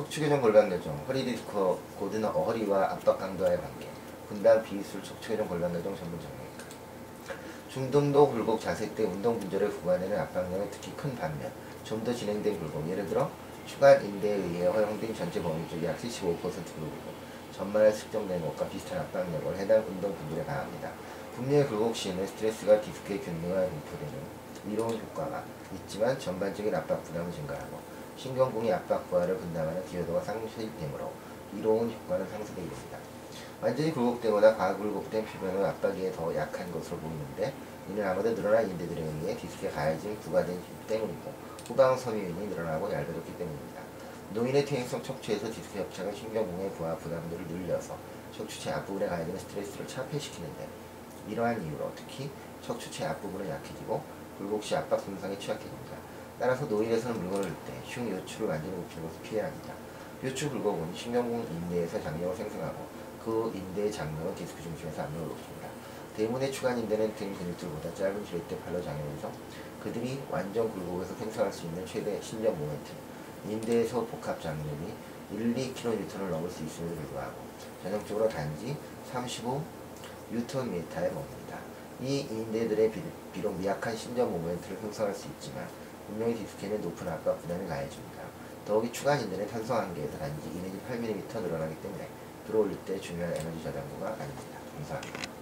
척추교정 골반 교정, 허리 디스크 고든 허리와 압박 강도와의 관계, 분당 비술 척추교정 골반 교정 전문 정형외과. 중등도 굴곡 자세 때 운동 분절을 구간에는 압박량이 특히 큰 반면 좀 더 진행된 굴곡, 예를 들어 추간 인대에 의해 허용된 전체 범위 쪽이 약75% 굴곡이고 전말에 측정된 것과 비슷한 압박력을 해당 운동 분절에 가합니다. 분명히 굴곡 시에는 스트레스가 디스크의 균등화에 공포되는 이로운 효과가 있지만 전반적인 압박 부담은 증가하고 신경공의 압박 부하를 분담하는 기여도가 상실되므로 이로운 효과는 상쇄되게 됩니다. 완전히 굴곡되거나 과굴곡된 표면은 압박이 더 약한 것으로 보이는데 이는 아무래도 늘어난 인대들에 의해 디스크에 가해진 부과된 힘 때문이고 후방 섬유인이 늘어나고 얇아졌기 때문입니다. 노인의 퇴행성 척추에서 디스크 협착은 신경공의 부하 부담들을 늘려서 척추체 앞부분에 가해지는 스트레스를 차폐시키는데 이러한 이유로 특히 척추체 앞부분은 약해지고 굴곡 시 압박 손상에 취약해 됩니다. 따라서 노인에서는 물건을 들때흉 요추를 굽히는 것을 피해야 합니다. 요추 굴곡은 신경공 인대에서 장력을 생성하고 그 인대의 장력은 디스크 중심에서 압력을 높입니다. 대문의 추간 인대는 등 근육들보다 짧은 지렛대 팔로 장해면서 그들이 완전 굴곡에서 생성할 수 있는 최대 신경 모멘트 인대에서 복합 장력이 1, 2kN을 넘을 수 있음에도 불구하고 전형적으로 단지 35 뉴턴미터에 머뭅니다. 이 인대들의 비, 비록 미약한 신전 모멘트를 형성할 수 있지만 분명히 디스크에는 높은 압박 부담이 가해집니다. 더욱이 추간 인대는 탄성 한계에서 단지 2 내지 8mm 늘어나기 때문에 들어올릴 때 중요한 에너지 저장고가 아닙니다. 감사합니다.